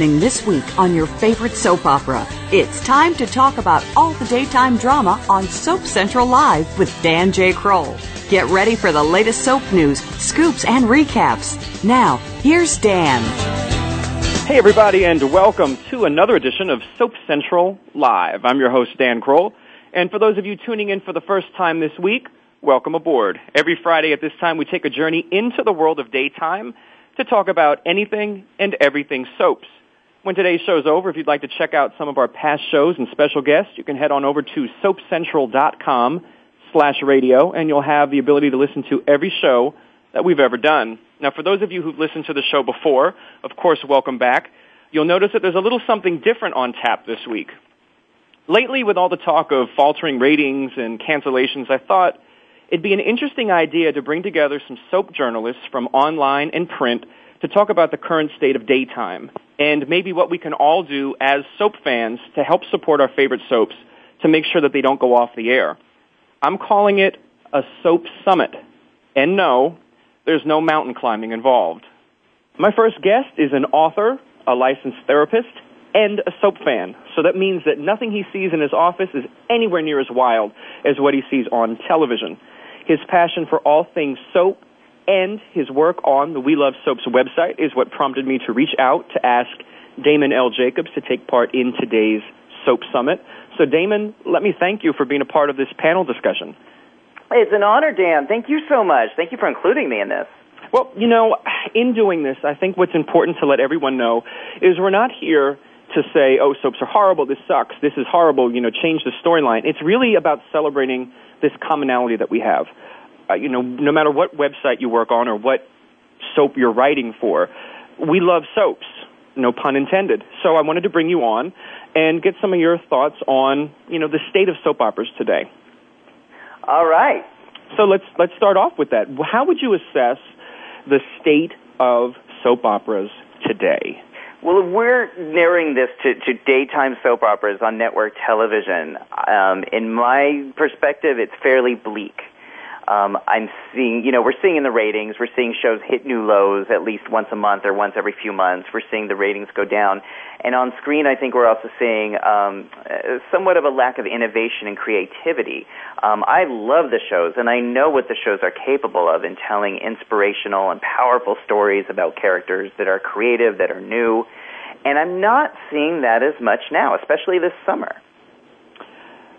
happening this week on your favorite soap opera. It's time to talk about all the daytime drama on Soap Central Live with Dan J. Kroll. Get ready for the latest soap news, scoops, and recaps. Now, here's Dan. Hey, everybody, and welcome to another edition of Soap Central Live. I'm your host, Dan Kroll. And for those of you tuning in for the first time this week, welcome aboard. Every Friday at this time, we take a journey into the world of daytime to talk about anything and everything soaps. When today's show's over, if you'd like to check out some of our past shows and special guests, you can head on over to soapcentral.com slash radio, and you'll have the ability to listen to every show that we've ever done. Now, for those of you who've listened to the show before, of course, welcome back. You'll notice that there's a little something different on tap this week. Lately, with all the talk of faltering ratings and cancellations, I thought it'd be an interesting idea to bring together some soap journalists from online and print to talk about the current state of daytime and maybe what we can all do as soap fans to help support our favorite soaps to make sure that they don't go off the air. I'm calling it a soap summit. And no, there's no mountain climbing involved. My first guest is an author, a licensed therapist, and a soap fan. So that means that nothing he sees in his office is anywhere near as wild as what he sees on television. His passion for all things soap and his work on the We Love Soaps website is what prompted me to reach out to ask Damon L. Jacobs to take part in today's Soap Summit. So, Damon, let me thank you for being a part of this panel discussion. It's an honor, Dan. Thank you so much. Thank you for including me in this. Well, you know, in doing this, I think what's important to let everyone know is we're not here to say, oh, soaps are horrible, this sucks, this is horrible, you know, change the storyline. It's really about celebrating this commonality that we have. Uh, you know, no matter what website you work on or what soap you're writing for, we love soaps, no pun intended. So I wanted to bring you on and get some of your thoughts on, you know, the state of soap operas today. All right. So let's let's start off with that. How would you assess the state of soap operas today? Well, we're narrowing this to, to daytime soap operas on network television, um, in my perspective, it's fairly bleak. Um, I'm seeing, you know, we're seeing in the ratings, we're seeing shows hit new lows at least once a month or once every few months. We're seeing the ratings go down. And on screen, I think we're also seeing um, somewhat of a lack of innovation and creativity. Um, I love the shows, and I know what the shows are capable of in telling inspirational and powerful stories about characters that are creative, that are new. And I'm not seeing that as much now, especially this summer.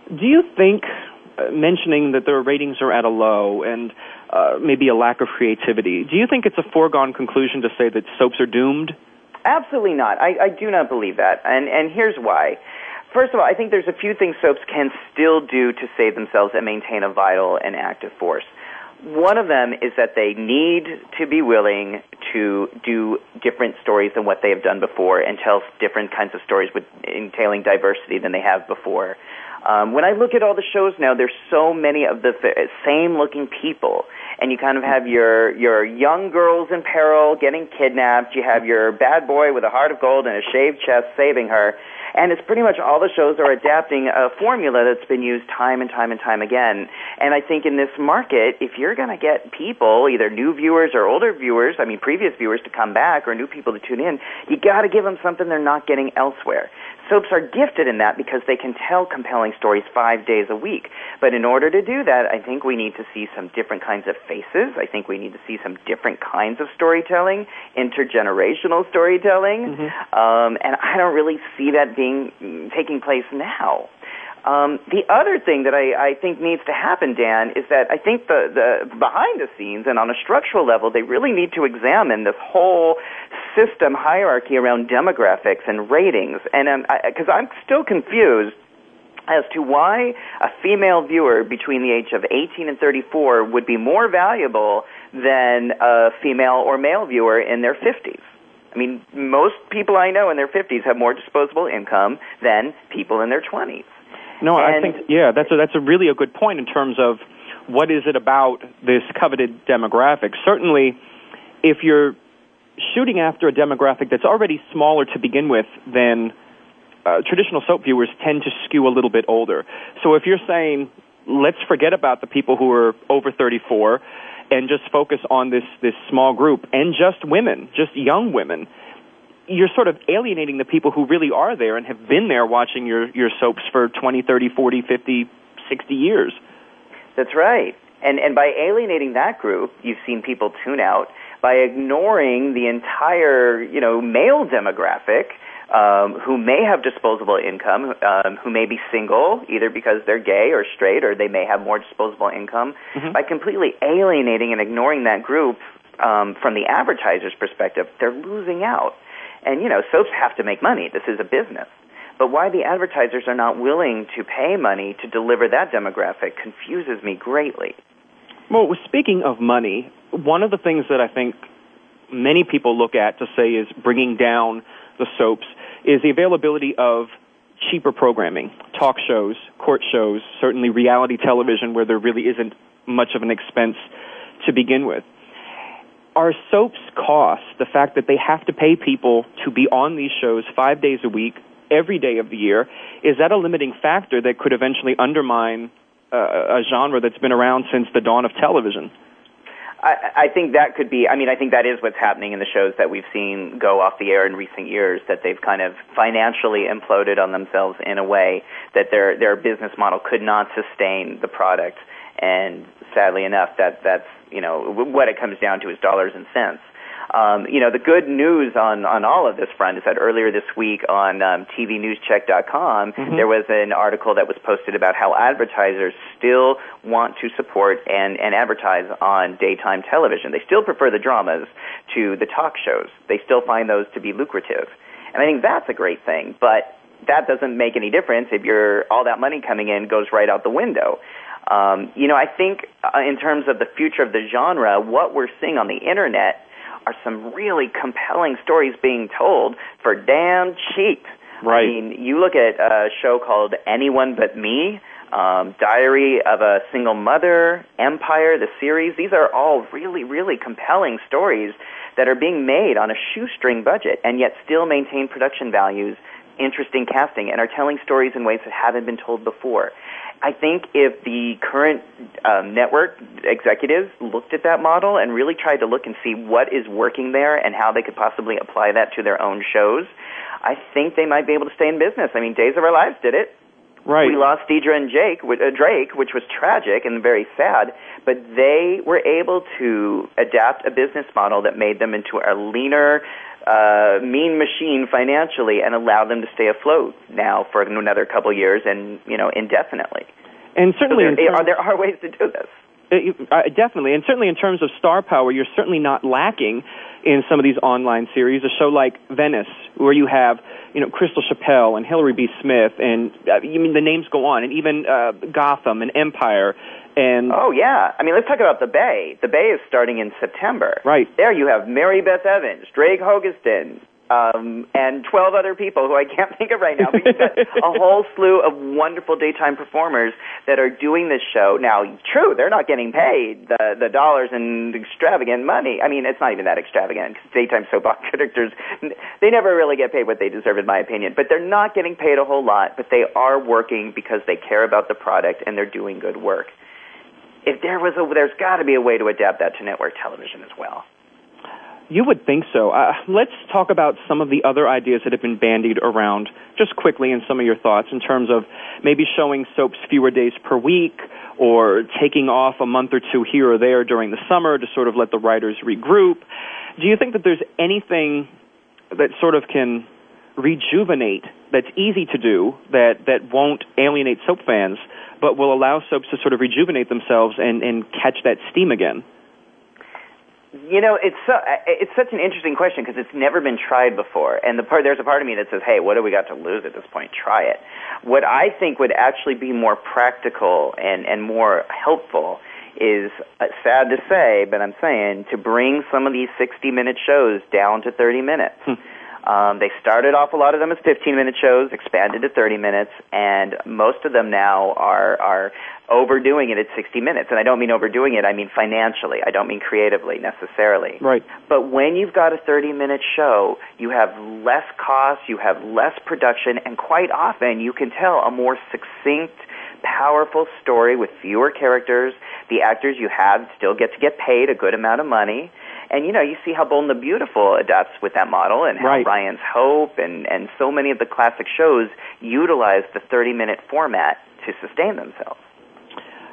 Do you think uh, mentioning that their ratings are at a low and uh, maybe a lack of creativity. Do you think it's a foregone conclusion to say that soaps are doomed? Absolutely not. I, I do not believe that, and and here's why. First of all, I think there's a few things soaps can still do to save themselves and maintain a vital and active force. One of them is that they need to be willing to do different stories than what they have done before and tell different kinds of stories with entailing diversity than they have before. Um, when I look at all the shows now, there's so many of the same looking people, and you kind of have your your young girls in peril getting kidnapped. You have your bad boy with a heart of gold and a shaved chest saving her, and it's pretty much all the shows are adapting a formula that's been used time and time and time again. And I think in this market, if you're going to get people, either new viewers or older viewers, I mean previous viewers to come back or new people to tune in, you got to give them something they're not getting elsewhere soaps are gifted in that because they can tell compelling stories five days a week. But in order to do that, I think we need to see some different kinds of faces. I think we need to see some different kinds of storytelling, intergenerational storytelling, mm-hmm. um, and I don't really see that being taking place now. Um, the other thing that I, I think needs to happen, Dan, is that I think the, the behind the scenes and on a structural level, they really need to examine this whole system hierarchy around demographics and ratings. And because um, I'm still confused as to why a female viewer between the age of 18 and 34 would be more valuable than a female or male viewer in their 50s. I mean, most people I know in their 50s have more disposable income than people in their 20s. No, and I think yeah, that's a, that's a really a good point in terms of what is it about this coveted demographic. Certainly, if you're shooting after a demographic that's already smaller to begin with than uh, traditional soap viewers tend to skew a little bit older. So if you're saying let's forget about the people who are over 34 and just focus on this this small group and just women, just young women, you're sort of alienating the people who really are there and have been there watching your, your soaps for 20, 30, 40, 50, 60 years. That's right. And, and by alienating that group, you've seen people tune out. By ignoring the entire, you know, male demographic, um, who may have disposable income, um, who may be single, either because they're gay or straight, or they may have more disposable income. Mm-hmm. By completely alienating and ignoring that group um, from the advertiser's perspective, they're losing out. And you know, soaps have to make money. This is a business. But why the advertisers are not willing to pay money to deliver that demographic confuses me greatly. Well, speaking of money, one of the things that I think many people look at to say is bringing down the soaps is the availability of cheaper programming, talk shows, court shows, certainly reality television where there really isn't much of an expense to begin with. Are soaps costs, the fact that they have to pay people to be on these shows five days a week, every day of the year, is that a limiting factor that could eventually undermine uh, a genre that's been around since the dawn of television? I, I think that could be. I mean, I think that is what's happening in the shows that we've seen go off the air in recent years. That they've kind of financially imploded on themselves in a way that their their business model could not sustain the product. And sadly enough, that that's you know what it comes down to is dollars and cents. Um, you know, the good news on, on all of this front is that earlier this week on um, TVNewscheck.com, mm-hmm. there was an article that was posted about how advertisers still want to support and, and advertise on daytime television. They still prefer the dramas to the talk shows. They still find those to be lucrative. And I think that's a great thing, but that doesn't make any difference if you're, all that money coming in goes right out the window. Um, you know, I think uh, in terms of the future of the genre, what we're seeing on the internet are some really compelling stories being told for damn cheap. Right. I mean, you look at a show called Anyone But Me, um, Diary of a Single Mother, Empire, the series. These are all really, really compelling stories that are being made on a shoestring budget and yet still maintain production values, interesting casting, and are telling stories in ways that haven't been told before. I think if the current um, network executives looked at that model and really tried to look and see what is working there and how they could possibly apply that to their own shows, I think they might be able to stay in business. I mean, Days of Our Lives did it. Right. We lost Deidre and Jake, uh, Drake, which was tragic and very sad, but they were able to adapt a business model that made them into a leaner, uh, mean machine financially and allow them to stay afloat now for another couple years and you know indefinitely. And certainly, so there, are, there are ways to do this. Uh, uh, definitely, and certainly in terms of star power, you're certainly not lacking in some of these online series. A show like Venice, where you have you know Crystal Chappell and Hillary B. Smith, and uh, you mean the names go on, and even uh, Gotham and Empire, and oh yeah, I mean let's talk about the Bay. The Bay is starting in September. Right there, you have Mary Beth Evans, Drake Hogestyn, um, and 12 other people who I can't think of right now. But you've got a whole slew of wonderful daytime performers that are doing this show. Now, true, they're not getting paid the, the dollars and extravagant money. I mean, it's not even that extravagant because daytime soap opera directors, they never really get paid what they deserve, in my opinion. But they're not getting paid a whole lot, but they are working because they care about the product and they're doing good work if there was a, there's got to be a way to adapt that to network television as well. You would think so. Uh, let's talk about some of the other ideas that have been bandied around just quickly and some of your thoughts in terms of maybe showing soaps fewer days per week or taking off a month or two here or there during the summer to sort of let the writers regroup. Do you think that there's anything that sort of can rejuvenate that's easy to do that, that won't alienate soap fans but will allow soaps to sort of rejuvenate themselves and, and catch that steam again? You know, it's so, it's such an interesting question because it's never been tried before, and the part there's a part of me that says, "Hey, what do we got to lose at this point? Try it." What I think would actually be more practical and and more helpful is uh, sad to say, but I'm saying to bring some of these 60 minute shows down to 30 minutes. Um, they started off a lot of them as 15 minute shows, expanded to 30 minutes, and most of them now are are overdoing it at 60 minutes. And I don't mean overdoing it; I mean financially. I don't mean creatively necessarily. Right. But when you've got a 30 minute show, you have less costs, you have less production, and quite often you can tell a more succinct powerful story with fewer characters. The actors you have still get to get paid a good amount of money And you know, you see how Bold and the Beautiful adapts with that model, and how Right. Ryan's Hope and and so many of the classic shows utilize the 30 minute format to sustain themselves.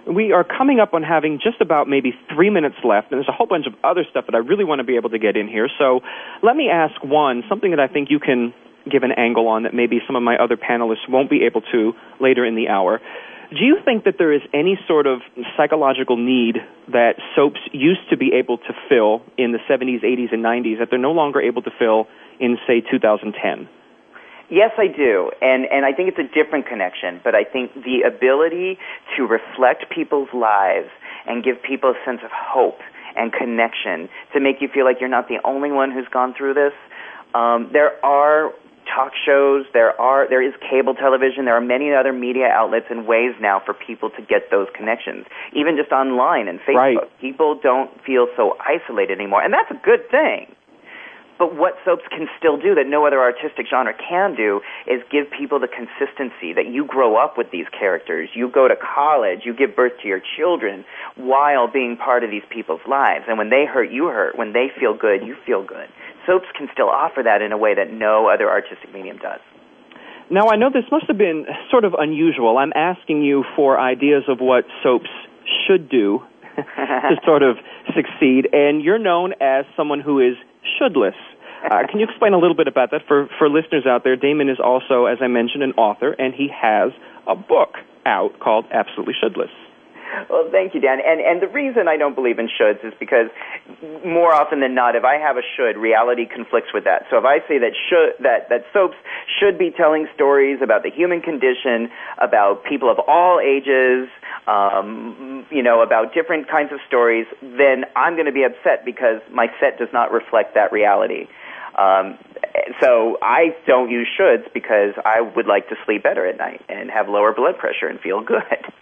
We are coming up on having just about maybe three minutes left, and there's a whole bunch of other stuff that I really want to be able to get in here. So let me ask one, something that I think you can give an angle on that maybe some of my other panelists won't be able to later in the hour. Do you think that there is any sort of psychological need that soaps used to be able to fill in the 70s, 80s, and 90s that they're no longer able to fill in, say, 2010? Yes, I do, and and I think it's a different connection. But I think the ability to reflect people's lives and give people a sense of hope and connection to make you feel like you're not the only one who's gone through this. Um, there are talk shows, there are there is cable television, there are many other media outlets and ways now for people to get those connections. Even just online and Facebook, Right. people don't feel so isolated anymore, and that's a good thing. But what soaps can still do that no other artistic genre can do is give people the consistency that you grow up with these characters. You go to college, you give birth to your children while being part of these people's lives. And when they hurt, you hurt. When they feel good, you feel good. Soaps can still offer that in a way that no other artistic medium does. Now, I know this must have been sort of unusual. I'm asking you for ideas of what soaps should do to sort of succeed, and you're known as someone who is shouldless. Uh, can you explain a little bit about that for, for listeners out there? Damon is also, as I mentioned, an author, and he has a book out called Absolutely Shouldless. Well, thank you, Dan. And and the reason I don't believe in shoulds is because more often than not, if I have a should, reality conflicts with that. So if I say that should that that soaps should be telling stories about the human condition, about people of all ages, um, you know, about different kinds of stories, then I'm going to be upset because my set does not reflect that reality. Um, so I don't use shoulds because I would like to sleep better at night and have lower blood pressure and feel good.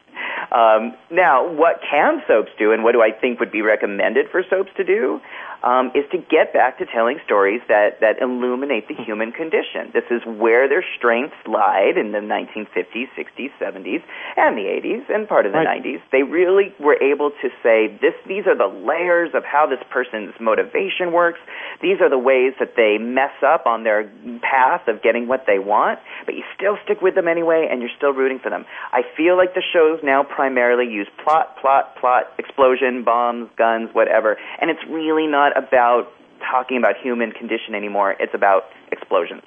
Um, now, what can soaps do, and what do I think would be recommended for soaps to do, um, is to get back to telling stories that, that illuminate the human condition. This is where their strengths lied in the 1950s, 60s, 70s, and the 80s, and part of the Right. 90s. They really were able to say, this, these are the layers of how this person's motivation works. These are the ways that they mess up on their path of getting what they want, but you still stick with them anyway, and you're still rooting for them. I feel like the shows now primarily use plot, plot, plot, explosion, bombs, guns, whatever, and it's really not about talking about human condition anymore. It's about explosions,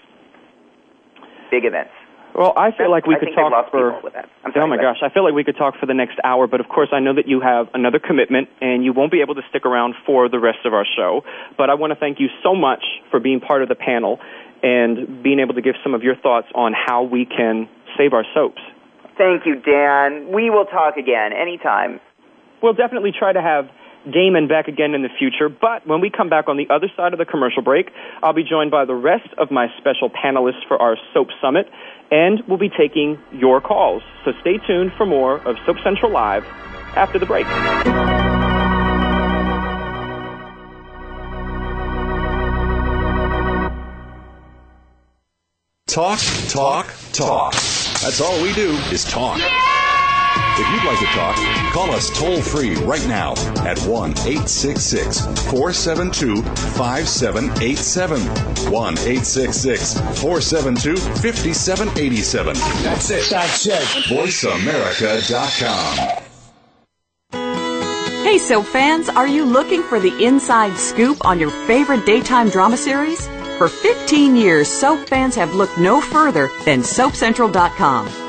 big events. Well, I feel like we I could talk for. people with that. I'm Oh my gosh, I feel like we could talk for the next hour, but of course I know that you have another commitment and you won't be able to stick around for the rest of our show. But I want to thank you so much for being part of the panel and being able to give some of your thoughts on how we can save our soaps. Thank you, Dan. We will talk again anytime. We'll definitely try to have Damon back again in the future, but when we come back on the other side of the commercial break, I'll be joined by the rest of my special panelists for our Soap Summit, and we'll be taking your calls. So stay tuned for more of Soap Central Live after the break. Talk, talk, talk. That's all we do is talk. If you'd like to talk, call us toll free right now at 1 866 472 5787. 1 866 472 5787. That's it. That's it. VoiceAmerica.com. Hey, soap fans, are you looking for the inside scoop on your favorite daytime drama series? For 15 years, soap fans have looked no further than SoapCentral.com.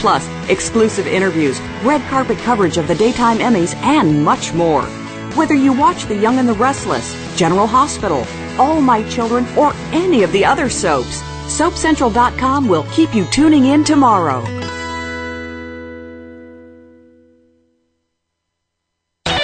Plus, exclusive interviews, red carpet coverage of the daytime Emmys, and much more. Whether you watch The Young and the Restless, General Hospital, All My Children, or any of the other soaps, SoapCentral.com will keep you tuning in tomorrow.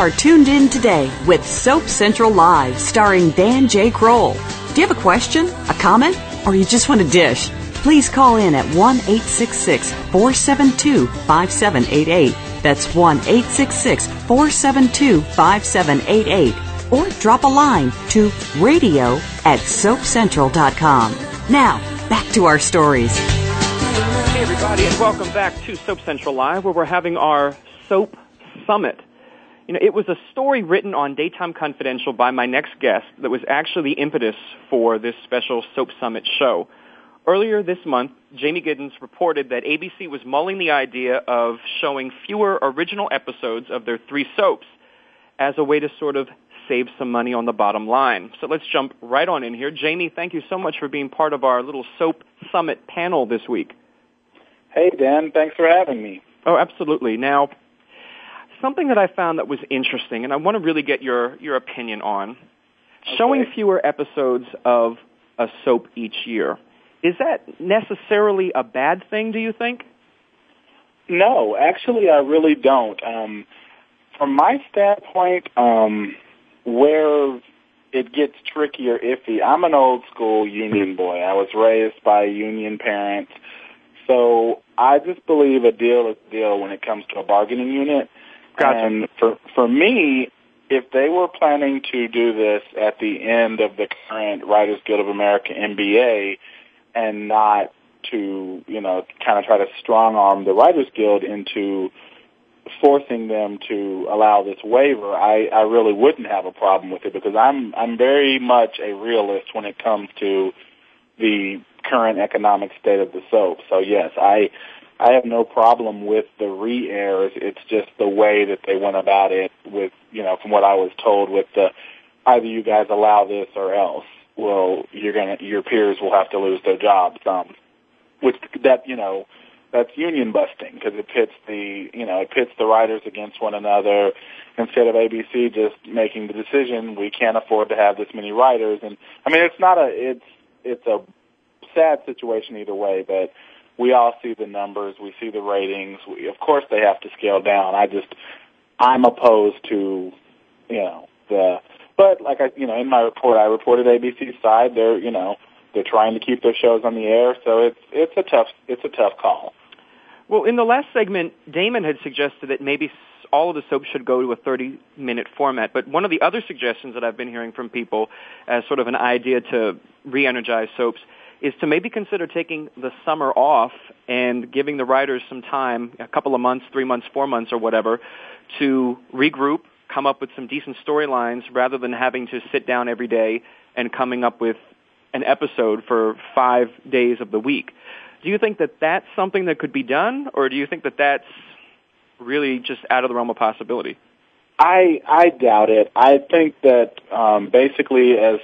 are tuned in today with Soap Central Live, starring Dan J. Kroll. Do you have a question, a comment, or you just want a dish? Please call in at 1 866 472 5788. That's 1 866 472 5788. Or drop a line to radio at soapcentral.com. Now, back to our stories. Hey, everybody, and welcome back to Soap Central Live, where we're having our Soap Summit. You know, it was a story written on Daytime Confidential by my next guest that was actually the impetus for this special Soap Summit show. Earlier this month, Jamey Giddens reported that ABC was mulling the idea of showing fewer original episodes of their three soaps as a way to sort of save some money on the bottom line. So let's jump right on in here. Jamey, thank you so much for being part of our little Soap Summit panel this week. Hey, Dan. Thanks for having me. Oh, absolutely. Now, something that I found that was interesting, and I want to really get your, your opinion on. Okay. Showing fewer episodes of a soap each year. Is that necessarily a bad thing, do you think? No, actually, I really don't. Um, from my standpoint, um, where it gets tricky or iffy, I'm an old school union boy. I was raised by union parents. So I just believe a deal is a deal when it comes to a bargaining unit. Gotcha. And for for me, if they were planning to do this at the end of the current Writers Guild of America MBA and not to, you know, kind of try to strong arm the Writers Guild into forcing them to allow this waiver, I, I really wouldn't have a problem with it because I'm I'm very much a realist when it comes to the current economic state of the soap. So yes, I I have no problem with the re-airs. It's just the way that they went about it with, you know, from what I was told with the either you guys allow this or else. Well, you're gonna your peers will have to lose their jobs. Um, which that you know that's union busting because it pits the you know it pits the writers against one another instead of ABC just making the decision we can't afford to have this many writers and I mean it's not a it's it's a sad situation either way but we all see the numbers we see the ratings we, of course they have to scale down I just I'm opposed to you know the but like I you know in my report I reported ABC's side they're you know they're trying to keep their shows on the air, so it's it's a tough it's a tough call. Well, in the last segment, Damon had suggested that maybe all of the soaps should go to a 30-minute format. But one of the other suggestions that I've been hearing from people as sort of an idea to re-energize soaps is to maybe consider taking the summer off and giving the writers some time, a couple of months, three months, four months, or whatever, to regroup, come up with some decent storylines rather than having to sit down every day and coming up with an episode for five days of the week. Do you think that that's something that could be done, or do you think that that's really just out of the realm of possibility? I I doubt it. I think that um, basically, as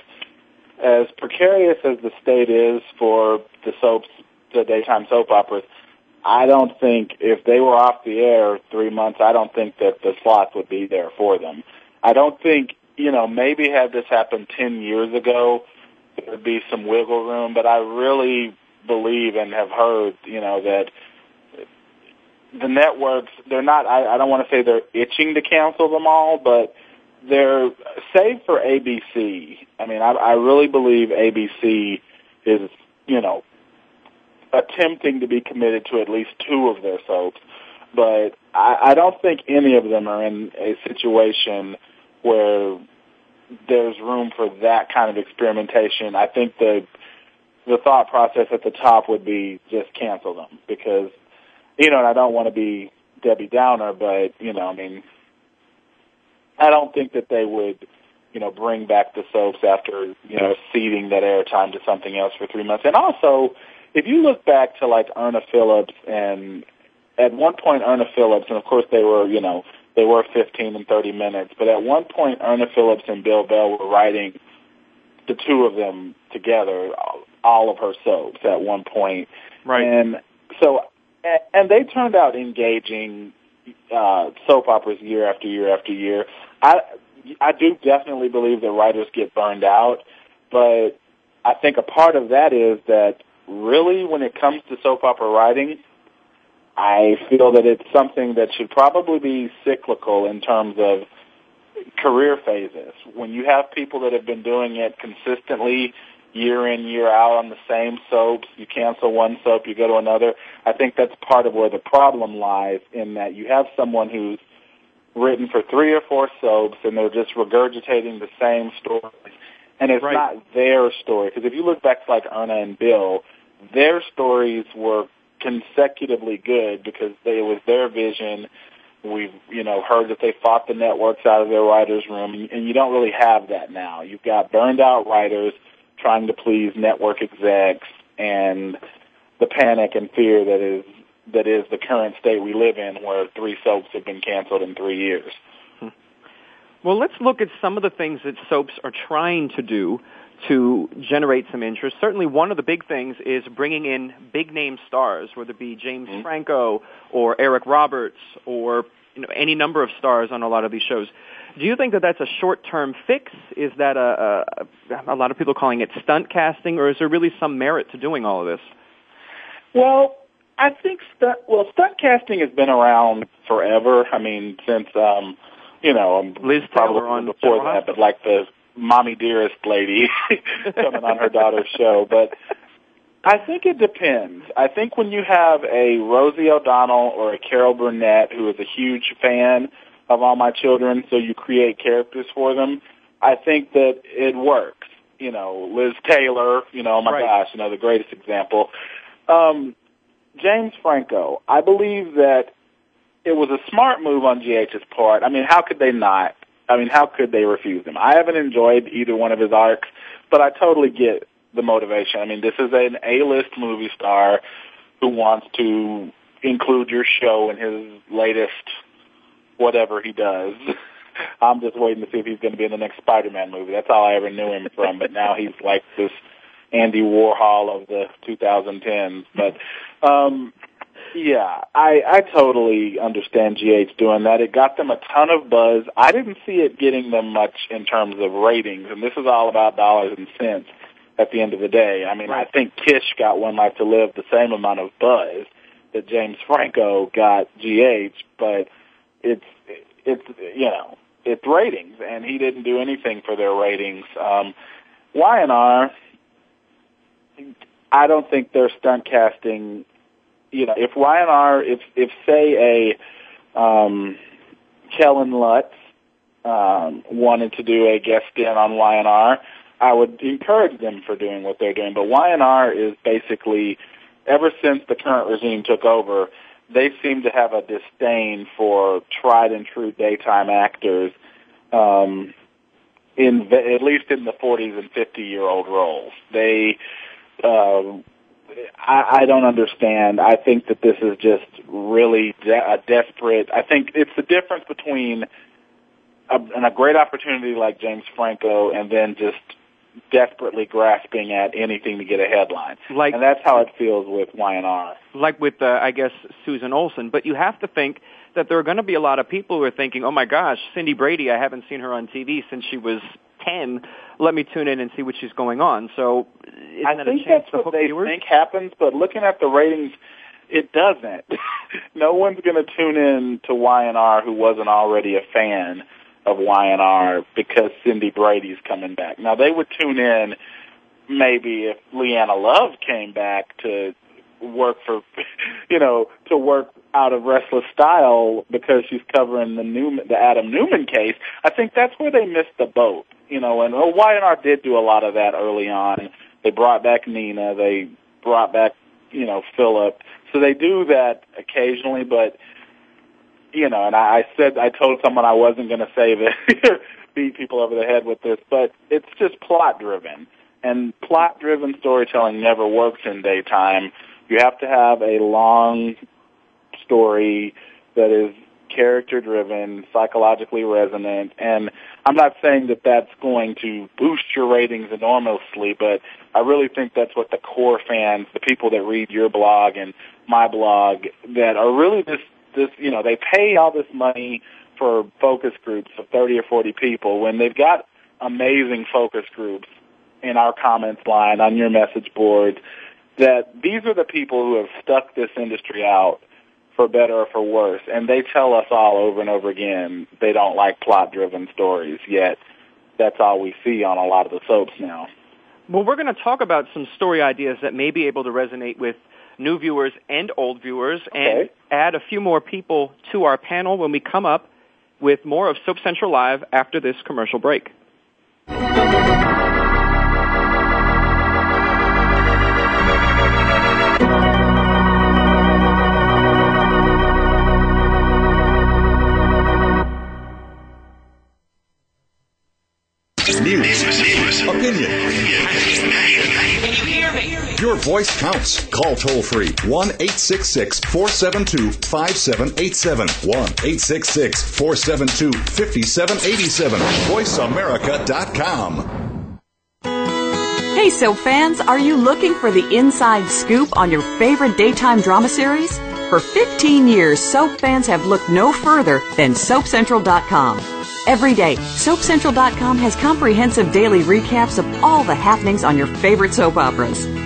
as precarious as the state is for the soaps, the daytime soap operas, I don't think if they were off the air three months, I don't think that the slots would be there for them. I don't think, you know, maybe had this happened 10 years ago, there would be some wiggle room, but I really believe and have heard, you know, that the networks, they're not, I, I don't want to say they're itching to cancel them all, but they're, save for ABC, I mean, I, I really believe ABC is, you know, attempting to be committed to at least two of their soaps, but I, I don't think any of them are in a situation where there's room for that kind of experimentation. I think the the thought process at the top would be just cancel them because you know, and I don't want to be Debbie Downer, but you know, I mean, I don't think that they would, you know, bring back the soaps after you know ceding that airtime to something else for three months. And also, if you look back to like Irna Phillips and at one point Irna Phillips, and of course they were, you know, they were 15 and 30 minutes, but at one point Irna Phillips and Bill Bell were writing the two of them together, all of her soaps at one point. Right. And so and they turned out engaging uh, soap operas year after year after year. I I do definitely believe that writers get burned out, but I think a part of that is that really when it comes to soap opera writing, I feel that it's something that should probably be cyclical in terms of career phases. When you have people that have been doing it consistently year in, year out on the same soaps. You cancel one soap, you go to another. I think that's part of where the problem lies in that you have someone who's written for three or four soaps and they're just regurgitating the same stories. And it's right. not their story. Because if you look back to like Irna and Bill, their stories were consecutively good because they, it was their vision. We've, you know, heard that they fought the networks out of their writers' room, and you don't really have that now. You've got burned out writers trying to please network execs and the panic and fear that is that is the current state we live in where three soaps have been canceled in three years. Well, let's look at some of the things that soaps are trying to do to generate some interest. Certainly one of the big things is bringing in big name stars, whether it be James mm-hmm. Franco or Eric Roberts or you know, any number of stars on a lot of these shows. Do you think that that's a short-term fix? Is that a, a, a lot of people calling it stunt casting, or is there really some merit to doing all of this? Well, I think stunt. Well, stunt casting has been around forever. I mean, since um, you know, um, Liz probably Taylor on before that, but like the mommy dearest lady coming on her daughter's show. But I think it depends. I think when you have a Rosie O'Donnell or a Carol Burnett who is a huge fan of all my children, so you create characters for them. I think that it works. You know, Liz Taylor, you know, oh my right. gosh, you know, the greatest example. Um, James Franco, I believe that it was a smart move on GH's part. I mean, how could they not? I mean, how could they refuse him? I haven't enjoyed either one of his arcs, but I totally get the motivation. I mean, this is an A-list movie star who wants to include your show in his latest whatever he does. I'm just waiting to see if he's going to be in the next Spider-Man movie. That's all I ever knew him from. But now he's like this Andy Warhol of the 2010s. But um, yeah, I I totally understand GH doing that. It got them a ton of buzz. I didn't see it getting them much in terms of ratings, and this is all about dollars and cents. At the end of the day, I mean, right. I think Kish got One Life to Live the same amount of buzz that James Franco got GH, but it's it's you know it's ratings, and he didn't do anything for their ratings. Um, Y&R, I don't think they're stunt casting. You know, if Y&R, if if say a um, Kellen Lutz um, wanted to do a guest in on Y&R, I would encourage them for doing what they're doing. But Y&R is basically, ever since the current regime took over, they seem to have a disdain for tried and true daytime actors, um, in at least in the 40s and 50 year old roles. They, um, I, I don't understand. I think that this is just really de- a desperate. I think it's the difference between a, and a great opportunity like James Franco and then just desperately grasping at anything to get a headline. Like, and that's how it feels with Y&R. Like with, uh, I guess, Susan Olsen. But you have to think that there are going to be a lot of people who are thinking, oh my gosh, Cindy Brady, I haven't seen her on TV since she was 10. Let me tune in and see what she's going on. So I that think that's what they viewers? think happens, but looking at the ratings, it doesn't. no one's going to tune in to Y&R who wasn't already a fan of Y&R because Cindy Brady's coming back. Now they would tune in maybe if Leanna Love came back to work for, you know, to work out of Restless Style because she's covering the Newman, the Adam Newman case. I think that's where they missed the boat, you know. And well, Y&R did do a lot of that early on. They brought back Nina. They brought back, you know, Philip. So they do that occasionally, but you know, and I, I said I told someone I wasn't going to say that beat people over the head with this, but it's just plot driven, and plot driven storytelling never works in daytime. You have to have a long story that is character driven, psychologically resonant, and I'm not saying that that's going to boost your ratings enormously, but I really think that's what the core fans, the people that read your blog and my blog, that are really this this, you know, they pay all this money for focus groups of 30 or 40 people when they've got amazing focus groups in our comments line on your message board that these are the people who have stuck this industry out for better or for worse. And they tell us all over and over again they don't like plot driven stories yet. That's all we see on a lot of the soaps now. Well we're going to talk about some story ideas that may be able to resonate with new viewers and old viewers, okay. and add a few more people to our panel when we come up with more of Soap Central Live after this commercial break. News, opinion, your voice counts. Call toll free 1 866 472 5787. 1 866 472 5787. VoiceAmerica.com. Hey, Soap fans, are you looking for the inside scoop on your favorite daytime drama series? For 15 years, soap fans have looked no further than SoapCentral.com. Every day, SoapCentral.com has comprehensive daily recaps of all the happenings on your favorite soap operas.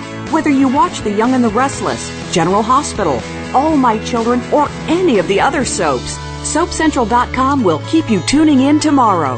Whether you watch The Young and the Restless, General Hospital, All My Children, or any of the other soaps, SoapCentral.com will keep you tuning in tomorrow.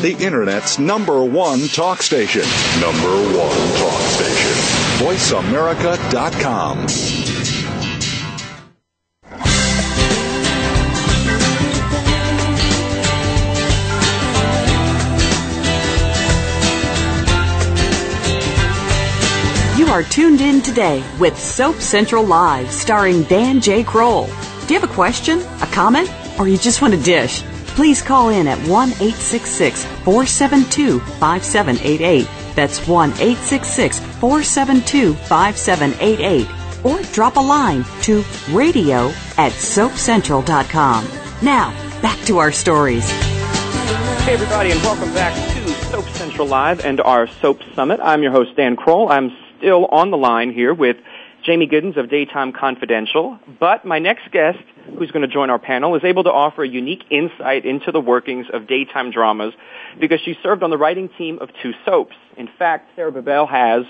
the Internet's number one talk station. Number one talk station. VoiceAmerica.com. You are tuned in today with Soap Central Live, starring Dan J. Kroll. Do you have a question, a comment, or you just want a dish? Please call in at 1 866 472 5788. That's 1 866 472 5788. Or drop a line to radio at soapcentral.com. Now, back to our stories. Hey, everybody, and welcome back to Soap Central Live and our Soap Summit. I'm your host, Dan Kroll. I'm still on the line here with Jamey Giddens of Daytime Confidential, but my next guest who's going to join our panel, is able to offer a unique insight into the workings of daytime dramas because she served on the writing team of two soaps. In fact, Sarah Bibel has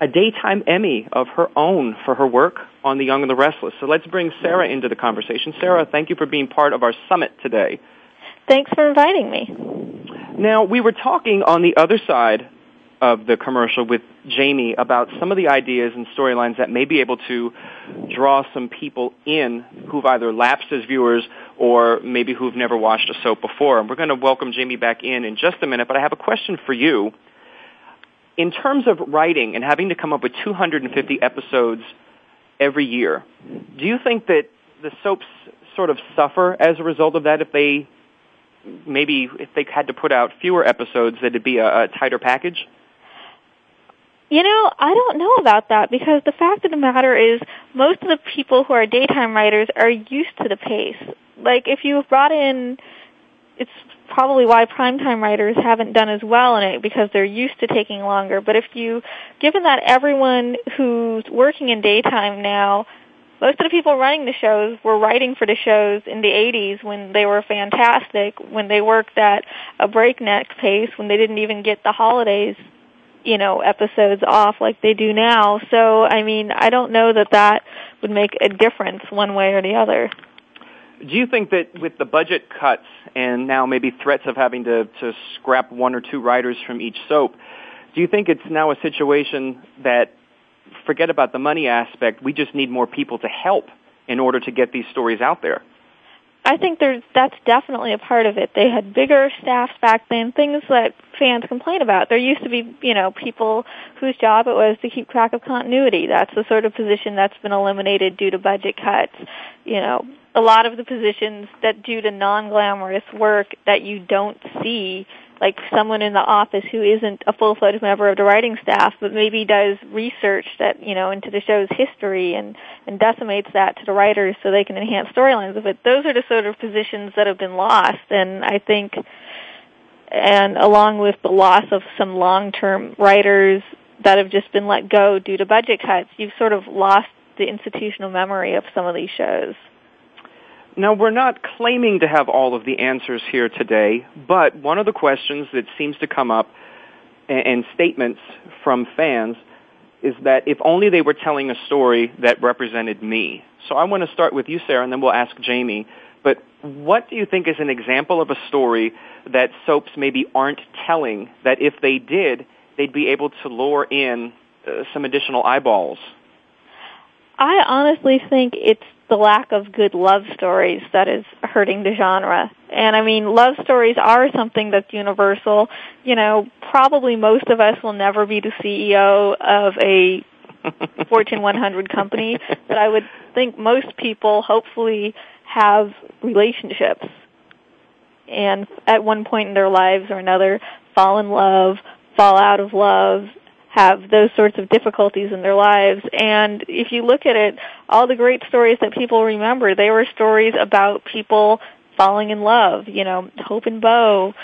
a daytime Emmy of her own for her work on The Young and the Restless. So let's bring Sarah into the conversation. Sarah, thank you for being part of our summit today. Thanks for inviting me. Now, we were talking on the other side of the commercial with Jamey about some of the ideas and storylines that may be able to draw some people in who've either lapsed as viewers or maybe who've never watched a soap before. And we're going to welcome Jamey back in in just a minute, but I have a question for you in terms of writing and having to come up with 250 episodes every year, do you think that the soaps sort of suffer as a result of that if they maybe if they had to put out fewer episodes that it'd be a, a tighter package? You know, I don't know about that because the fact of the matter is most of the people who are daytime writers are used to the pace. Like if you have brought in it's probably why primetime writers haven't done as well in it because they're used to taking longer. But if you, given that everyone who's working in daytime now, most of the people running the shows were writing for the shows in the 80s when they were fantastic, when they worked at a breakneck pace, when they didn't even get the holidays, you know, episodes off like they do now. So, I mean, I don't know that that would make a difference one way or the other. Do you think that with the budget cuts and now maybe threats of having to, to scrap one or two writers from each soap, do you think it's now a situation that forget about the money aspect, we just need more people to help in order to get these stories out there? I think there's that's definitely a part of it. They had bigger staffs back then, things that fans complain about. There used to be, you know, people whose job it was to keep track of continuity. That's the sort of position that's been eliminated due to budget cuts. You know, a lot of the positions that due to non-glamorous work that you don't see like someone in the office who isn't a full-fledged member of the writing staff, but maybe does research that you know into the show's history and and decimates that to the writers so they can enhance storylines of it. Those are the sort of positions that have been lost, and I think, and along with the loss of some long-term writers that have just been let go due to budget cuts, you've sort of lost the institutional memory of some of these shows. Now, we're not claiming to have all of the answers here today, but one of the questions that seems to come up and statements from fans is that if only they were telling a story that represented me. So I want to start with you, Sarah, and then we'll ask Jamey. But what do you think is an example of a story that soaps maybe aren't telling that if they did, they'd be able to lure in uh, some additional eyeballs? I honestly think it's the lack of good love stories that is hurting the genre. And I mean, love stories are something that's universal. You know, probably most of us will never be the CEO of a Fortune 100 company, but I would think most people hopefully have relationships and at one point in their lives or another fall in love, fall out of love, have those sorts of difficulties in their lives. And if you look at it, all the great stories that people remember, they were stories about people falling in love, you know, Hope and Bo,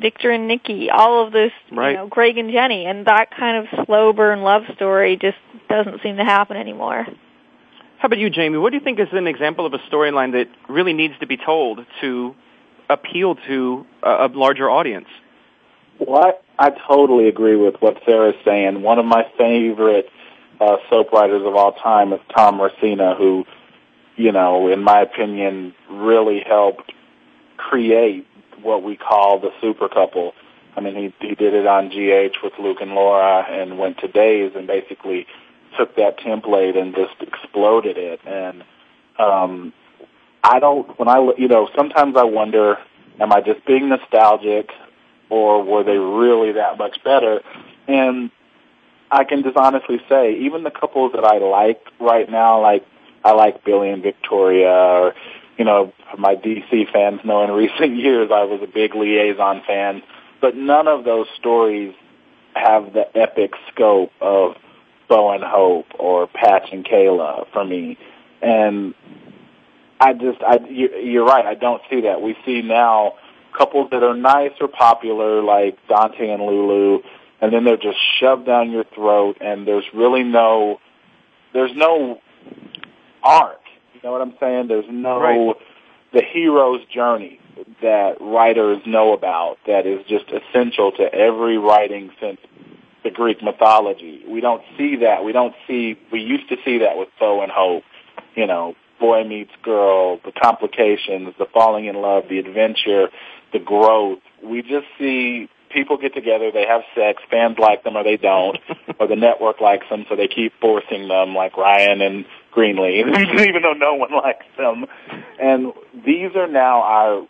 Victor and Nikki, all of this, right. you know, Greg and Jenny, and that kind of slow burn love story just doesn't seem to happen anymore. How about you, Jamey? What do you think is an example of a storyline that really needs to be told to appeal to a, a larger audience? Well, I, I totally agree with what Sarah's saying. One of my favorite uh, soap writers of all time is Thom Racina, who, you know, in my opinion, really helped create what we call the super couple. I mean, he he did it on GH with Luke and Laura, and went to Days and basically took that template and just exploded it. And um, I don't when I you know sometimes I wonder, am I just being nostalgic? Or were they really that much better? And I can just honestly say, even the couples that I like right now, like I like Billy and Victoria, or you know, my DC fans know in recent years I was a big Liason fan, but none of those stories have the epic scope of Bo and Hope or Patch and Kayla for me. And I just, I, you're right. I don't see that. We see now couples that are nice or popular, like Dante and Lulu, and then they're just shoved down your throat, and there's really no, there's no arc You know what I'm saying? There's no Right. the hero's journey that writers know about that is just essential to every writing since the Greek mythology. We don't see that. We don't see. We used to see that with Bo and Hope. You know, boy meets girl, the complications, the falling in love, the adventure, the growth. We just see people get together, they have sex, fans like them or they don't, or the network likes them, so they keep forcing them, like Ryan and Greenlee, even though no one likes them. And these are now our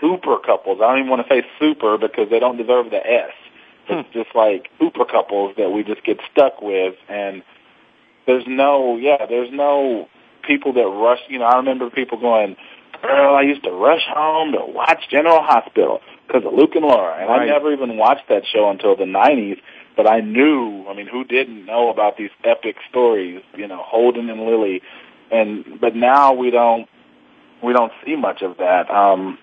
super couples. I don't even want to say super because they don't deserve the S. It's hmm. just like super couples that we just get stuck with, and there's no, yeah, there's no people that rush. You know, I remember people going, "Girl, I used to rush home to watch General Hospital because of Luke and Laura," and I never even watched that show until the '90s. But I knew, I mean, who didn't know about these epic stories? You know, Holden and Lily, and but now we don't, we don't see much of that. Um,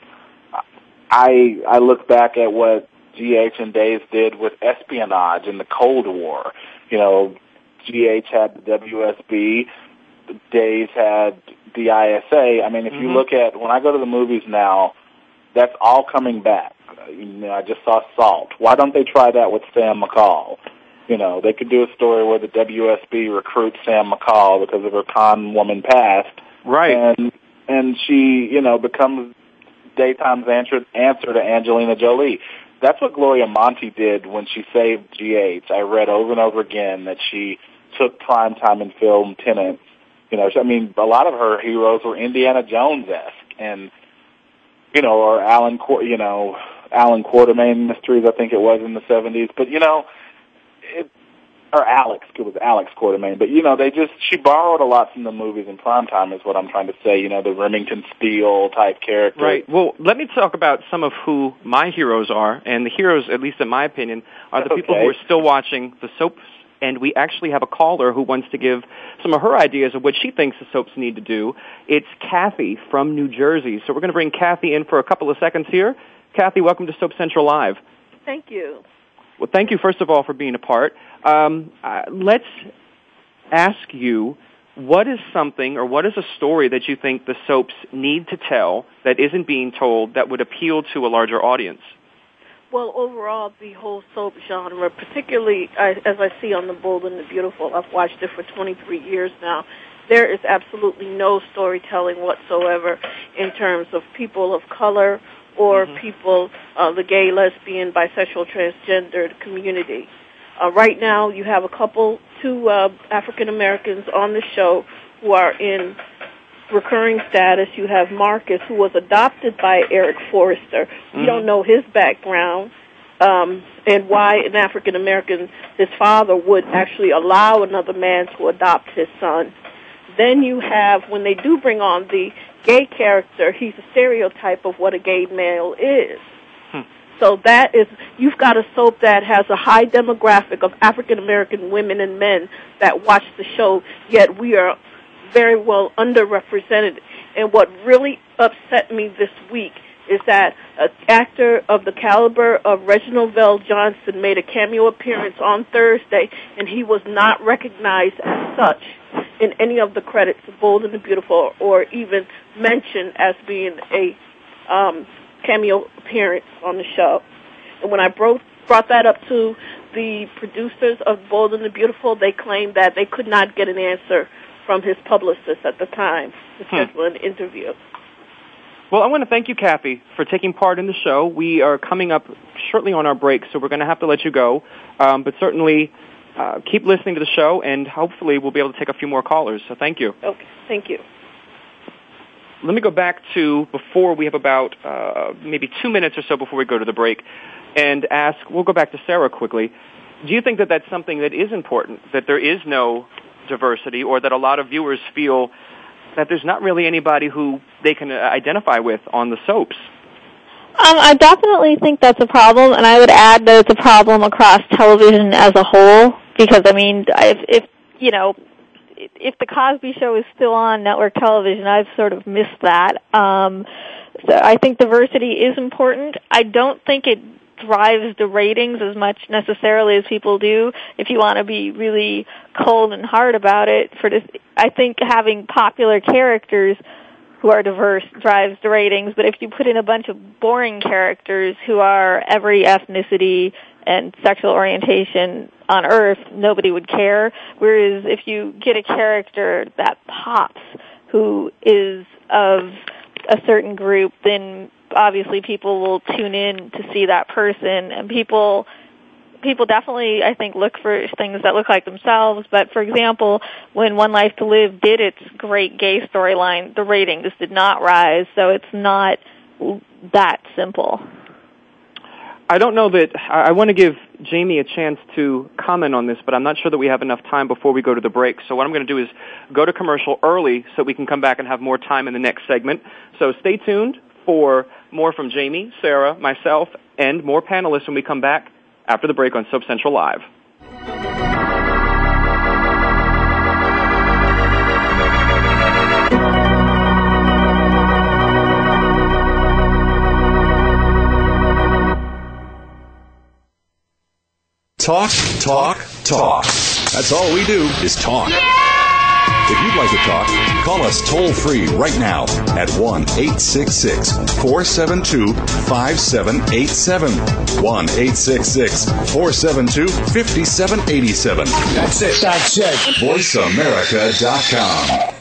I I look back at what GH and Days did with espionage in the Cold War. You know, GH had the WSB, Days had the ISA. I mean, if you Mhm. look at when I go to the movies now, that's all coming back. You know, I just saw Salt. Why don't they try that with Sam McCall? You know, they could do a story where the WSB recruits Sam McCall because of her con woman past, Right. and and she, you know, becomes daytime's answer answer to Angelina Jolie. That's what Gloria Monty did when she saved GH. I read over and over again that she took primetime and film Tenant. You know, I mean, a lot of her heroes were Indiana Jones esque, and you know, or Alan, you know, Alan Quartermain mysteries. I think it was in the seventies, but you know, it, or Alex. It was Alex Quartermain. But you know, they just she borrowed a lot from the movies in primetime. Is what I'm trying to say. You know, the Remington Steele type character. Right. Well, let me talk about some of who my heroes are, and the heroes, at least in my opinion, are the people who are still watching the soaps. And we actually have a caller who wants to give some of her ideas of what she thinks the soaps need to do. It's Kathy from New Jersey. So we're going to bring Kathy in for a couple of seconds here. Kathy, welcome to Soap Central Live. Thank you. Well, thank you first of all for being a part. Um, uh, let's ask you what is something or what is a story that you think the soaps need to tell that isn't being told that would appeal to a larger audience? Well, overall, the whole soap genre, particularly I, as I see on The Bold and the Beautiful, I've watched it for 23 years now. There is absolutely no storytelling whatsoever in terms of people of color or people, uh, the gay, lesbian, bisexual, transgendered community. Uh, right now, you have a couple, two uh, African Americans on the show who are in recurring status. You have Marcus, who was adopted by Eric Forrester. We Mhm. don't know his background um, and why an African American, his father, would actually allow another man to adopt his son. Then you have, when they do bring on the gay character, he's a stereotype of what a gay male is. So that is, you've got a soap that has a high demographic of African American women and men that watch the show, yet we are very well underrepresented. And what really upset me this week is that an actor of the caliber of Reginald VelJohnson made a cameo appearance on Thursday, and he was not recognized as such in any of the credits of Bold and the Beautiful, or even mentioned as being a um, cameo appearance on the show. And when I brought brought that up to the producers of Bold and the Beautiful, they claimed that they could not get an answer from his publicist at the time to Hmm. schedule an interview. Well, I want to thank you, Kathy, for taking part in the show. We are coming up shortly on our break, so we're going to have to let you go. Um, but certainly uh, keep listening to the show, and hopefully we'll be able to take a few more callers. So thank you. Okay, thank you. Let me go back to before we have about uh, maybe two minutes or so before we go to the break and ask, we'll go back to Sarah quickly. Do you think that that's something that is important, that there is no diversity, or that a lot of viewers feel that there's not really anybody who they can uh, identify with on the soaps? Um, I definitely think that's a problem, and I would add that it's a problem across television as a whole. Because I mean, if, if you know, if the Cosby Show is still on network television, I've sort of missed that. Um, so I think diversity is important. I don't think it's drives the ratings as much necessarily as people do. If you want to be really cold and hard about it, for this, I think having popular characters who are diverse drives the ratings. But if you put in a bunch of boring characters who are every ethnicity and sexual orientation on Earth, nobody would care. Whereas if you get a character that pops, who is of a certain group, then obviously people will tune in to see that person and people people definitely I think look for things that look like themselves. But for example, when One Life to Live did its great gay storyline, the ratings did not rise. So it's not that simple. I don't know that I want to give Jamey a chance to comment on this, but I'm not sure that we have enough time before we go to the break. So what I'm going to do is go to commercial early so we can come back and have more time in the next segment. So stay tuned for more from Jamey, Sarah, myself, and more panelists when we come back after the break on Soap Central Live. Talk, talk, talk. That's all we do is talk. If you'd like to talk, call us toll free right now at 1 866 472 5787. 1 866 472 5787. That's it. That's it. VoiceAmerica.com.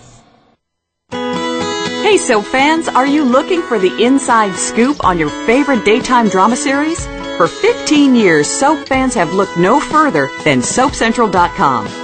Hey, soap fans, are you looking for the inside scoop on your favorite daytime drama series? For 15 years, soap fans have looked no further than SoapCentral.com.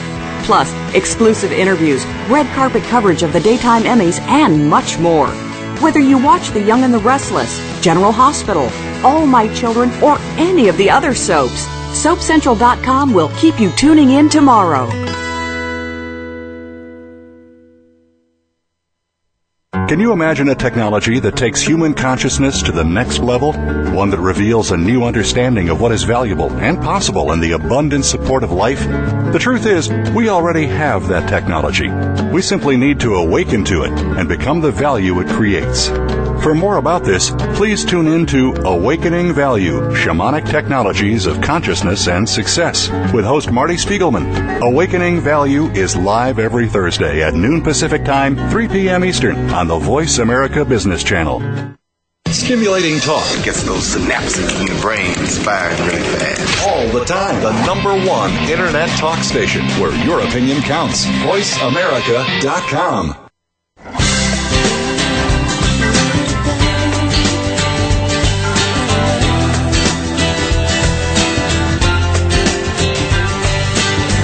Plus, exclusive interviews, red carpet coverage of the daytime Emmys, and much more. Whether you watch The Young and the Restless, General Hospital, All My Children, or any of the other soaps, SoapCentral.com will keep you tuning in tomorrow. Can you imagine a technology that takes human consciousness to the next level? One that reveals a new understanding of what is valuable and possible in the abundant support of life? The truth is, we already have that technology. We simply need to awaken to it and become the value it creates. For more about this, please tune in to Awakening Value Shamanic Technologies of Consciousness and Success with host Marty Spiegelman. Awakening Value is live every Thursday at noon Pacific Time, 3 p.m. Eastern on the Voice America Business Channel. Stimulating talk Gets those synapses in the brain firing really fast. all the time. The number one internet talk station where your opinion counts. VoiceAmerica.com.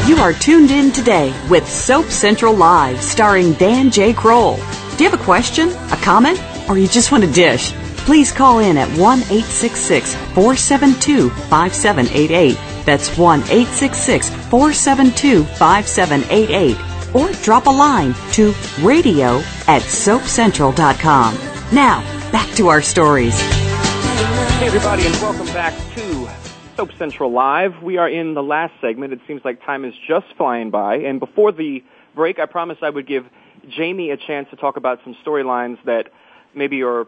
You are tuned in today with Soap Central Live, starring Dan J. Kroll. Do you have a question, a comment, or you just want a dish? Please call in at 1 866 472 5788. That's 1 866 472 5788. Or drop a line to radio at soapcentral.com. Now, back to our stories. Hey, everybody, and welcome back to Soap Central Live. We are in the last segment. It seems like time is just flying by. And before the break, I promised I would give Jamey a chance to talk about some storylines that maybe are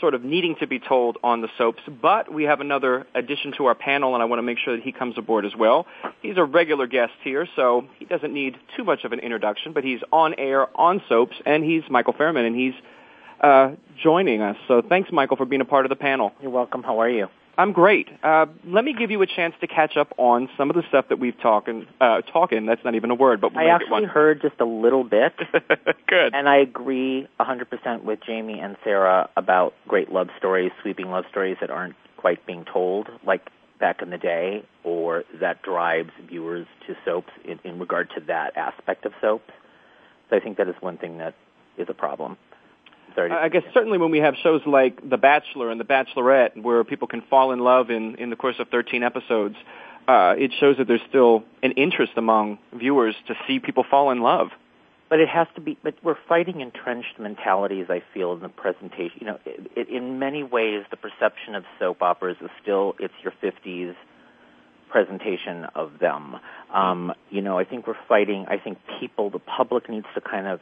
sort of needing to be told on the soaps. But we have another addition to our panel, and I want to make sure that he comes aboard as well. He's a regular guest here, so he doesn't need too much of an introduction, but he's on air on soaps, and he's Michael Fairman, and he's uh, joining us. So thanks, Michael, for being a part of the panel. You're welcome. How are you? I'm great. Uh, let me give you a chance to catch up on some of the stuff that we've talking. Uh, talking. That's not even a word, but we'll I actually heard just a little bit, Good. and I agree 100% with Jamey and Sarah about great love stories, sweeping love stories that aren't quite being told, like back in the day, or that drives viewers to soaps in, in regard to that aspect of soaps. So I think that is one thing that is a problem. Sorry. I guess certainly when we have shows like The Bachelor and The Bachelorette, where people can fall in love in in the course of 13 episodes, uh, it shows that there's still an interest among viewers to see people fall in love. But it has to be. But we're fighting entrenched mentalities. I feel in the presentation. You know, it, it, in many ways, the perception of soap operas is still it's your 50s presentation of them. Um, you know, I think we're fighting. I think people, the public, needs to kind of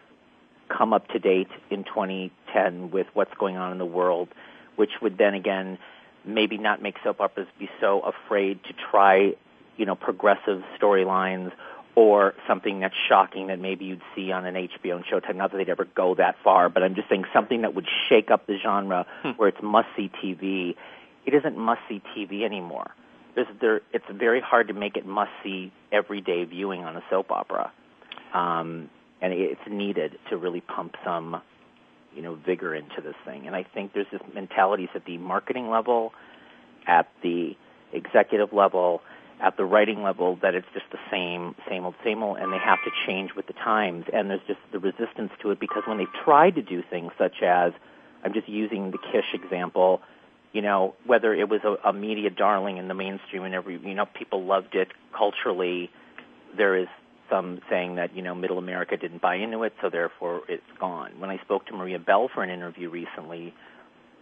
come up to date in 2010 with what's going on in the world, which would then again maybe not make soap operas be so afraid to try, you know, progressive storylines or something that's shocking that maybe you'd see on an HBO and Showtime. Not that they'd ever go that far, but I'm just saying something that would shake up the genre Hmm. where it's must see TV. It isn't must see TV anymore. There's, there, it's very hard to make it must see everyday viewing on a soap opera. Um, and it's needed to really pump some, you know, vigor into this thing. And I think there's this mentalities at the marketing level, at the executive level, at the writing level that it's just the same, same old, same old, and they have to change with the times. And there's just the resistance to it because when they tried to do things such as, I'm just using the Kish example, you know, whether it was a, a media darling in the mainstream and every, you know, people loved it culturally, there is some saying that, you know, middle America didn't buy into it, so therefore it's gone. When I spoke to Maria Bell for an interview recently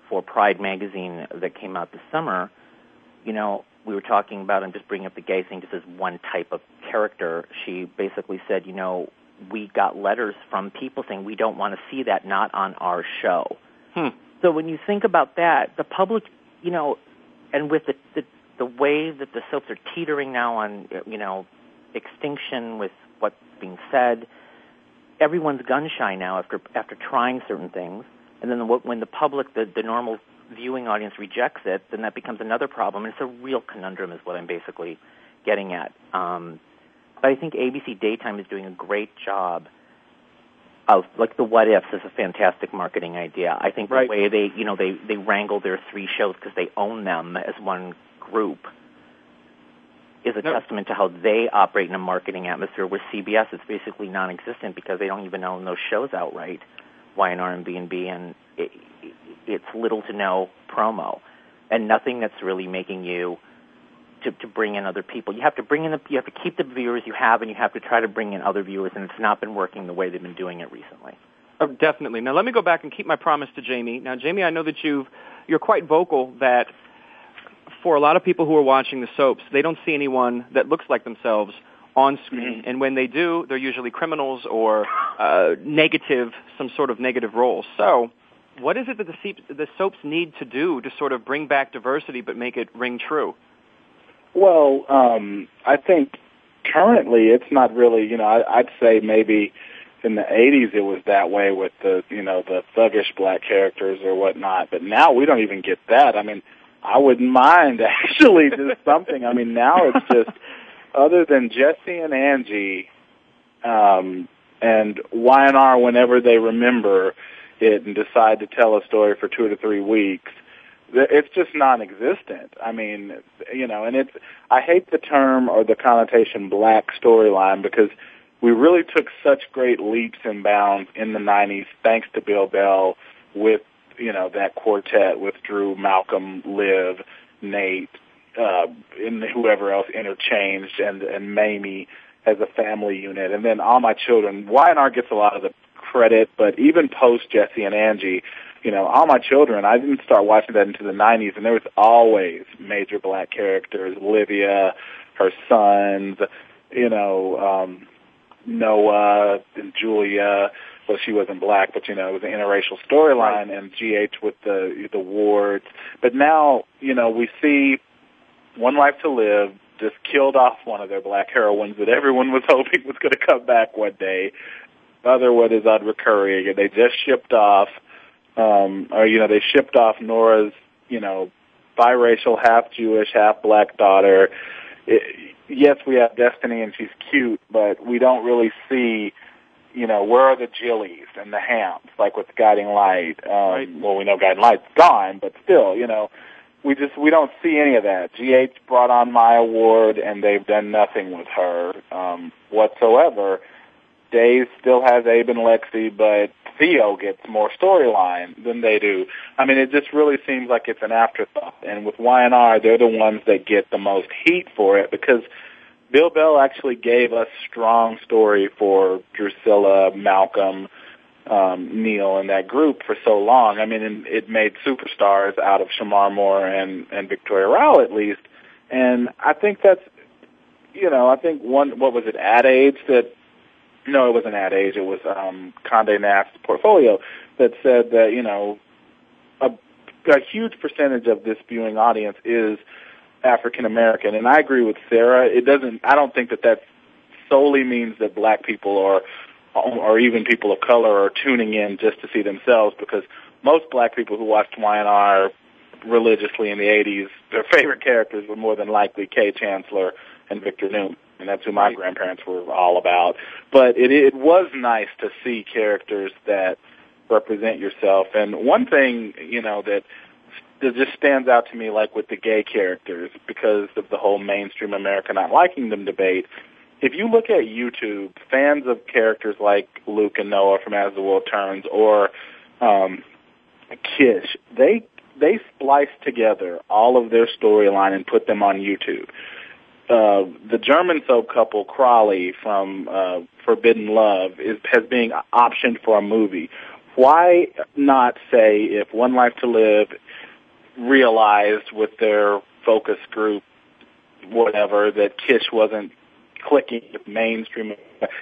for Pride magazine that came out this summer, you know, we were talking about, I'm just bringing up the gay thing just as one type of character. She basically said, you know, we got letters from people saying we don't want to see that, not on our show. Hmm. So when you think about that, the public, you know, and with the, the the way that the soaps are teetering now on, you know, extinction with what's being said, everyone's gun shy now after after trying certain things, and then the, when the public, the the normal viewing audience rejects it, then that becomes another problem. And it's a real conundrum, is what I'm basically getting at. Um, but I think ABC Daytime is doing a great job of like the what ifs is a fantastic marketing idea. I think Right. the way they you know they they wrangle their three shows because they own them as one group is a No. testament to how they operate in a marketing atmosphere. With CBS, it's basically non-existent because they don't even own those shows outright, Y&R and B&B, and it, it's little to no promo, and nothing that's really making you to, to bring in other people. You have to bring in the, you have to keep the viewers you have, and you have to try to bring in other viewers, and it's not been working the way they've been doing it recently. Oh, definitely. Now let me go back and keep my promise to Jamey. Now, Jamey, I know that you've you're quite vocal that for a lot of people who are watching the soaps, they don't see anyone that looks like themselves on screen, and when they do, they're usually criminals or uh, negative, some sort of negative roles. So, what is it that the, soaps need to do to sort of bring back diversity but make it ring true? Well, um, I think currently it's not really, you know, I, I'd say maybe in the 80s it was that way with the, you know, the thuggish black characters or whatnot, but now we don't even get that. I mean, I wouldn't mind actually just something. I mean, now it's just, other than Jesse and Angie, um, and Y&R whenever they remember it and decide to tell a story for two to three weeks, it's just non-existent. I mean, you know, and it's I hate the term or the connotation black storyline because we really took such great leaps and bounds in the 90s thanks to Bill Bell with, you know, that quartet with Drew, Malcolm, Liv, Nate, uh, and whoever else interchanged and, and Mamie as a family unit. And then All My Children, Y&R gets a lot of the credit, but even post Jesse and Angie, you know, All My Children, I didn't start watching that into the 90s, and there was always major black characters, Olivia, her sons, you know, um, Noah and Julia. Well, she wasn't black, but you know, it was an interracial storyline, and GH with the the wards. But now, you know, we see One Life to Live just killed off one of their black heroines that everyone was hoping was going to come back one day. Other one is unrecurring, and they just shipped off, um, or you know, they shipped off Nora's, you know, biracial, half Jewish, half black daughter. It, yes, we have Destiny, and she's cute, but we don't really see, you know, where are the Jillies and the Hams, like with Guiding Light. Um, Right. Well, we know Guiding Light's gone, but still, you know, we just we don't see any of that. GH brought on Maya Ward, and they've done nothing with her um, whatsoever. Days still has Abe and Lexi, but Theo gets more storyline than they do. I mean, it just really seems like it's an afterthought. And with Y&R, they're the ones that get the most heat for it because Bill Bell actually gave us strong story for Drucilla, Malcolm, um, Neil, and that group for so long. I mean, it made superstars out of Shemar Moore and and Victoria Rowell at least. And I think that's, you know, I think one, what was it, Ad Age that no, it wasn't Ad Age. It was um, Condé Nast's portfolio that said that you know a, a huge percentage of this viewing audience is African American, and I agree with Sarah. It doesn't. I don't think that that solely means that black people or or even people of color are tuning in just to see themselves because most black people who watched Y&R religiously in the 80s, their favorite characters were more than likely Kay Chancellor and Victor Newman and that's who my grandparents were all about. But it it was nice to see characters that represent yourself. And one thing, you know, that that just stands out to me, like with the gay characters, because of the whole mainstream America not liking them debate. If you look at YouTube, fans of characters like Luke and Noah from As the World Turns or um, Kish, they they splice together all of their storyline and put them on YouTube uh, the German soap couple Chrolli from uh, Forbidden Love is has being optioned for a movie. Why not say if One Life to Live realized with their focus group, whatever, that Kish wasn't clicking with mainstream.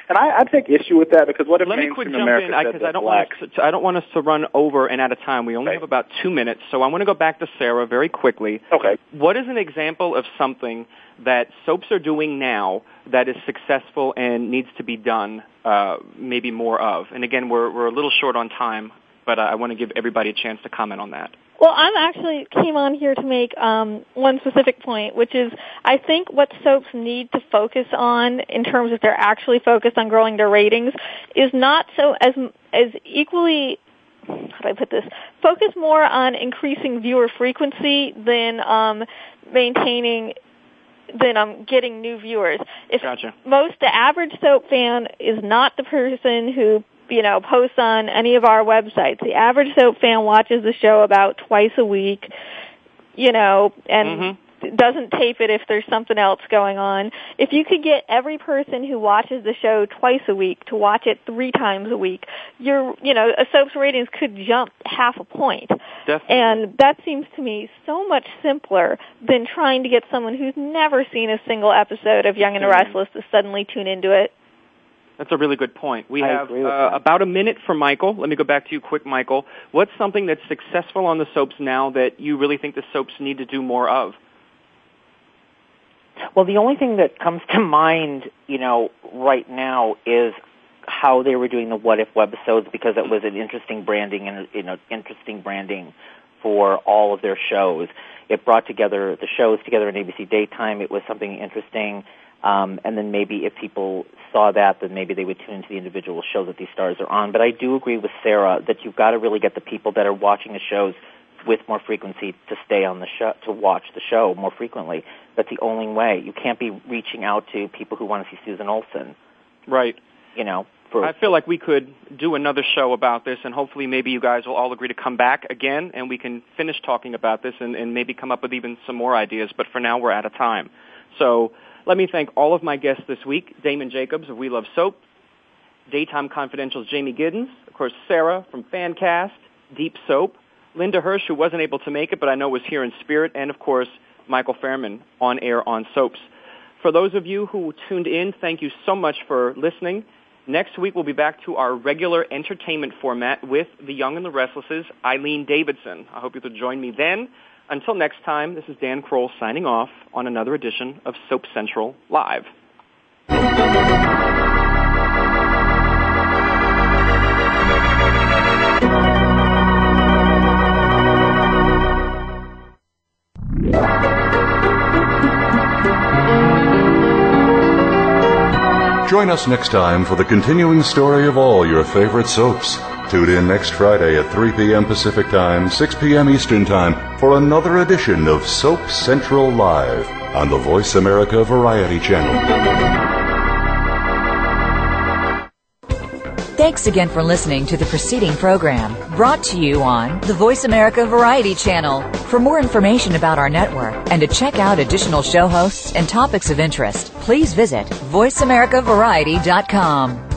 And I, I take issue with that because what if Let me mainstream jump America in because I don't want us I don't want us to run over and out of time. We only Right. have about two minutes, so I want to go back to Sarah very quickly. Okay. What is an example of something that soaps are doing now that is successful and needs to be done uh, maybe more of? And again, we're we're a little short on time, but I want to give everybody a chance to comment on that. Well, I'm actually came on here to make um, one specific point, which is I think what soaps need to focus on in terms of they're actually focused on growing their ratings is not so as as equally how do I put this? Focus more on increasing viewer frequency than um, maintaining than um, getting new viewers. If Gotcha. most the average soap fan is not the person who you know posts on any of our websites. The average soap fan watches the show about twice a week, you know, and doesn't tape it if there's something else going on. If you could get every person who watches the show twice a week to watch it three times a week, your you know a soap's ratings could jump half a point. Definitely. And that seems to me so much simpler than trying to get someone who's never seen a single episode of Young and the Mhm. Restless to suddenly tune into it. That's a really good point. We I have uh, about a minute for Michael. Let me go back to you quick, Michael. What's something that's successful on the soaps now that you really think the soaps need to do more of? Well, the only thing that comes to mind, you know, right now is how they were doing the what if webisodes because it was an interesting branding and you know interesting branding for all of their shows. It brought together the shows together in ABC daytime. It was something interesting. Um, and then maybe if people saw that, then maybe they would tune into the individual show that these stars are on. But I do agree with Sarah that you've got to really get the people that are watching the shows with more frequency to stay on the show, to watch the show more frequently. That's the only way. You can't be reaching out to people who want to see Susan Olsen, Right. you know, I feel like we could do another show about this, and hopefully, maybe you guys will all agree to come back again, and we can finish talking about this, and, and maybe come up with even some more ideas. But for now, we're out of time. So let me thank all of my guests this week: Damon Jacobs of We Love Soap, Daytime Confidential's Jamey Giddens, of course, Sarah from Fancast, Deep Soap, Linda Hirsch, who wasn't able to make it, but I know was here in spirit, and of course, Michael Fairman on air on Soaps. For those of you who tuned in, thank you so much for listening. Next week, we'll be back to our regular entertainment format with The Young and the Restless's Eileen Davidson. I hope you'll join me then. Until next time, this is Dan Kroll signing off on another edition of Soap Central Live. Join us next time for the continuing story of all your favorite soaps. Tune in next Friday at 3 p.m. Pacific Time, 6 p.m. Eastern Time for another edition of Soap Central Live on the Voice America Variety Channel. Thanks again for listening to the preceding program brought to you on the Voice America Variety Channel. For more information about our network and to check out additional show hosts and topics of interest, please visit VoiceAmericaVariety.com.